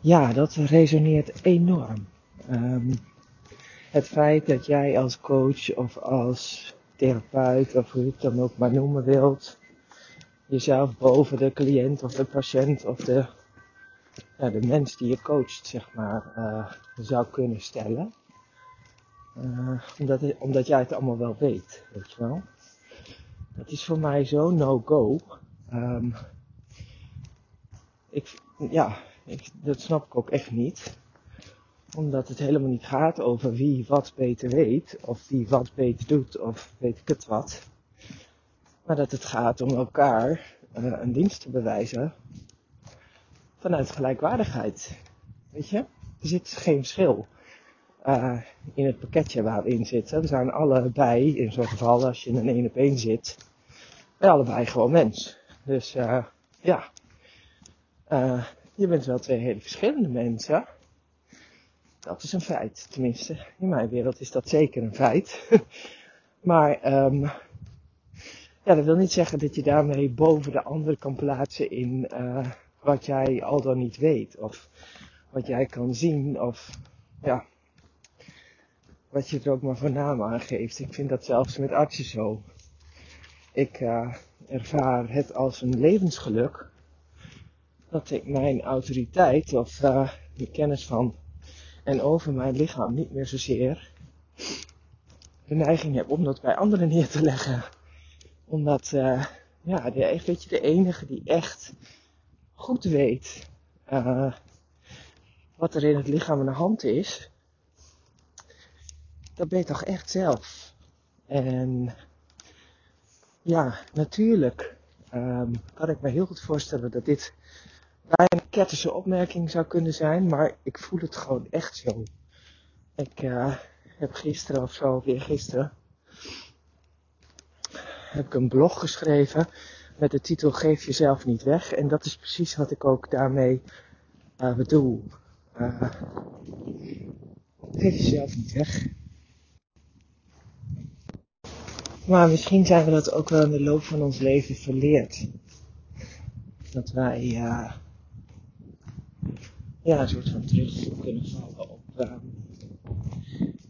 Ja, dat resoneert enorm. Um, het feit dat jij als coach of als therapeut of hoe je het dan ook maar noemen wilt, jezelf boven de cliënt of de patiënt of de, de mens die je coacht, zeg maar, uh, zou kunnen stellen. Uh, omdat, omdat jij het allemaal wel weet, weet je wel. Dat is voor mij zo no-go. Um, ik, ja, ik, dat snap ik ook echt niet. Omdat het helemaal niet gaat over wie wat beter weet, of wie wat beter doet, of weet ik het wat. Maar dat het gaat om elkaar uh, een dienst te bewijzen vanuit gelijkwaardigheid. Weet je? Er zit geen verschil uh, in het pakketje waar we in zitten. We zijn allebei, in zo'n geval als je in een één op één zit, allebei gewoon mens. Dus uh, ja, je bent wel twee hele verschillende mensen. Dat is een feit. Tenminste, in mijn wereld is dat zeker een feit. maar um, ja, dat wil niet zeggen dat je daarmee boven de ander kan plaatsen in uh, wat jij al dan niet weet. Of wat jij kan zien. Of ja, wat je er ook maar voor naam aan geeft. Ik vind dat zelfs met artsen zo. Ik uh, ervaar het als een levensgeluk dat ik mijn autoriteit of uh, de kennis van en over mijn lichaam niet meer zozeer de neiging heb om dat bij anderen neer te leggen. Omdat, uh, ja, weet je, de enige die echt goed weet uh, wat er in het lichaam aan de hand is, dat ben je toch echt zelf. En ja, natuurlijk um, kan ik me heel goed voorstellen dat dit bijna een kettische opmerking zou kunnen zijn, maar ik voel het gewoon echt zo. Ik uh, heb gisteren of zo, weer gisteren, heb ik een blog geschreven met de titel Geef jezelf niet weg. En dat is precies wat ik ook daarmee uh, bedoel. Uh, geef jezelf niet weg. Maar misschien zijn we dat ook wel in de loop van ons leven verleerd. Dat wij ja, een soort van terug kunnen vallen op uh,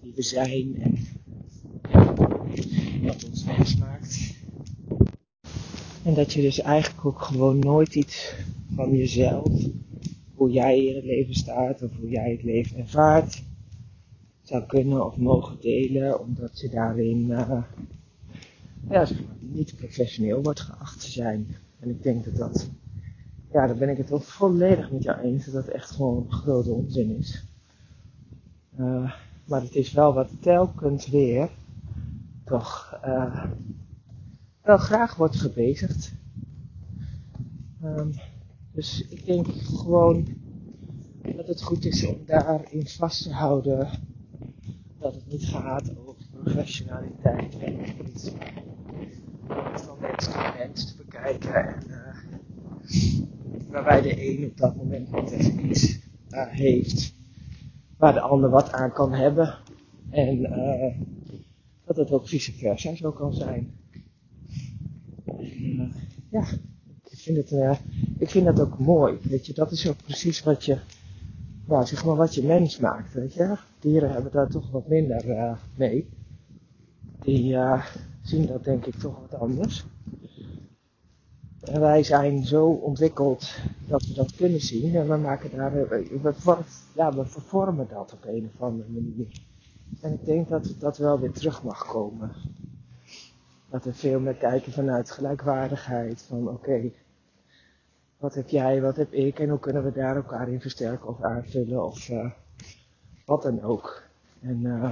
wie we zijn en wat ons mens maakt. En dat je dus eigenlijk ook gewoon nooit iets van jezelf, hoe jij in het leven staat of hoe jij het leven ervaart, zou kunnen of mogen delen, omdat je daarin uh, ja, niet professioneel wordt geacht te zijn. En ik denk dat dat ja, dan ben ik het wel volledig met jou eens dat dat echt gewoon grote onzin is. Uh, maar het is wel wat telkens weer toch uh, wel graag wordt gebezigd. Um, dus ik denk gewoon dat het goed is om daarin vast te houden dat het niet gaat over professionaliteit en iets van mens tot mens te bekijken en waarbij de een op dat moment even iets uh, heeft waar de ander wat aan kan hebben. En uh, dat het ook vice versa zo kan zijn. Ja, ik vind, het, uh, ik vind dat ook mooi. Weet je, dat is ook precies wat je, ja, zeg maar wat je mens maakt. Weet je, dieren hebben daar toch wat minder mee. Die zien dat denk ik toch wat anders. En wij zijn zo ontwikkeld dat we dat kunnen zien en we maken daar, we, ja, we vervormen dat op een of andere manier. En ik denk dat dat wel weer terug mag komen. Dat we veel meer kijken vanuit gelijkwaardigheid, van oké, wat heb jij, wat heb ik en hoe kunnen we daar elkaar in versterken of aanvullen of uh, wat dan ook. En uh,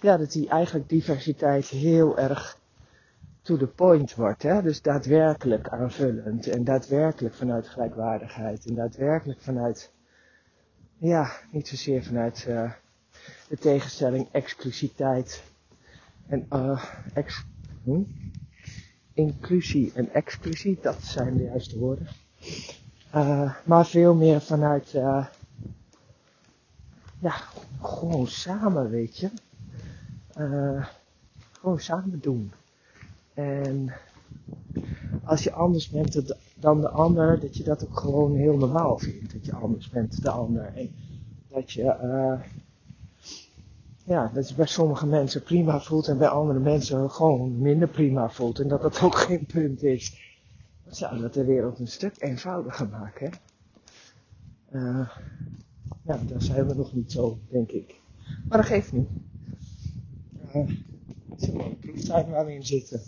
ja, dat die eigenlijk diversiteit heel erg to the point wordt. Hè? Dus daadwerkelijk aanvullend en daadwerkelijk vanuit gelijkwaardigheid en daadwerkelijk vanuit, ja, niet zozeer vanuit uh, de tegenstelling exclusiviteit en ex, hm? inclusie en exclusie, dat zijn de juiste woorden. Uh, maar veel meer vanuit, ja, gewoon samen, weet je. Gewoon samen doen. En als je anders bent dan de ander, dat je dat ook gewoon heel normaal vindt. Dat je anders bent de ander. En dat je, uh, ja, dat je bij sommige mensen prima voelt en bij andere mensen gewoon minder prima voelt. En dat dat ook geen punt is. Dat zou dat de wereld een stuk eenvoudiger maken. Uh, ja, daar zijn we nog niet zo, denk ik. Maar dat geeft niet. Uh, het is een mooie proeftuin waar we in zitten.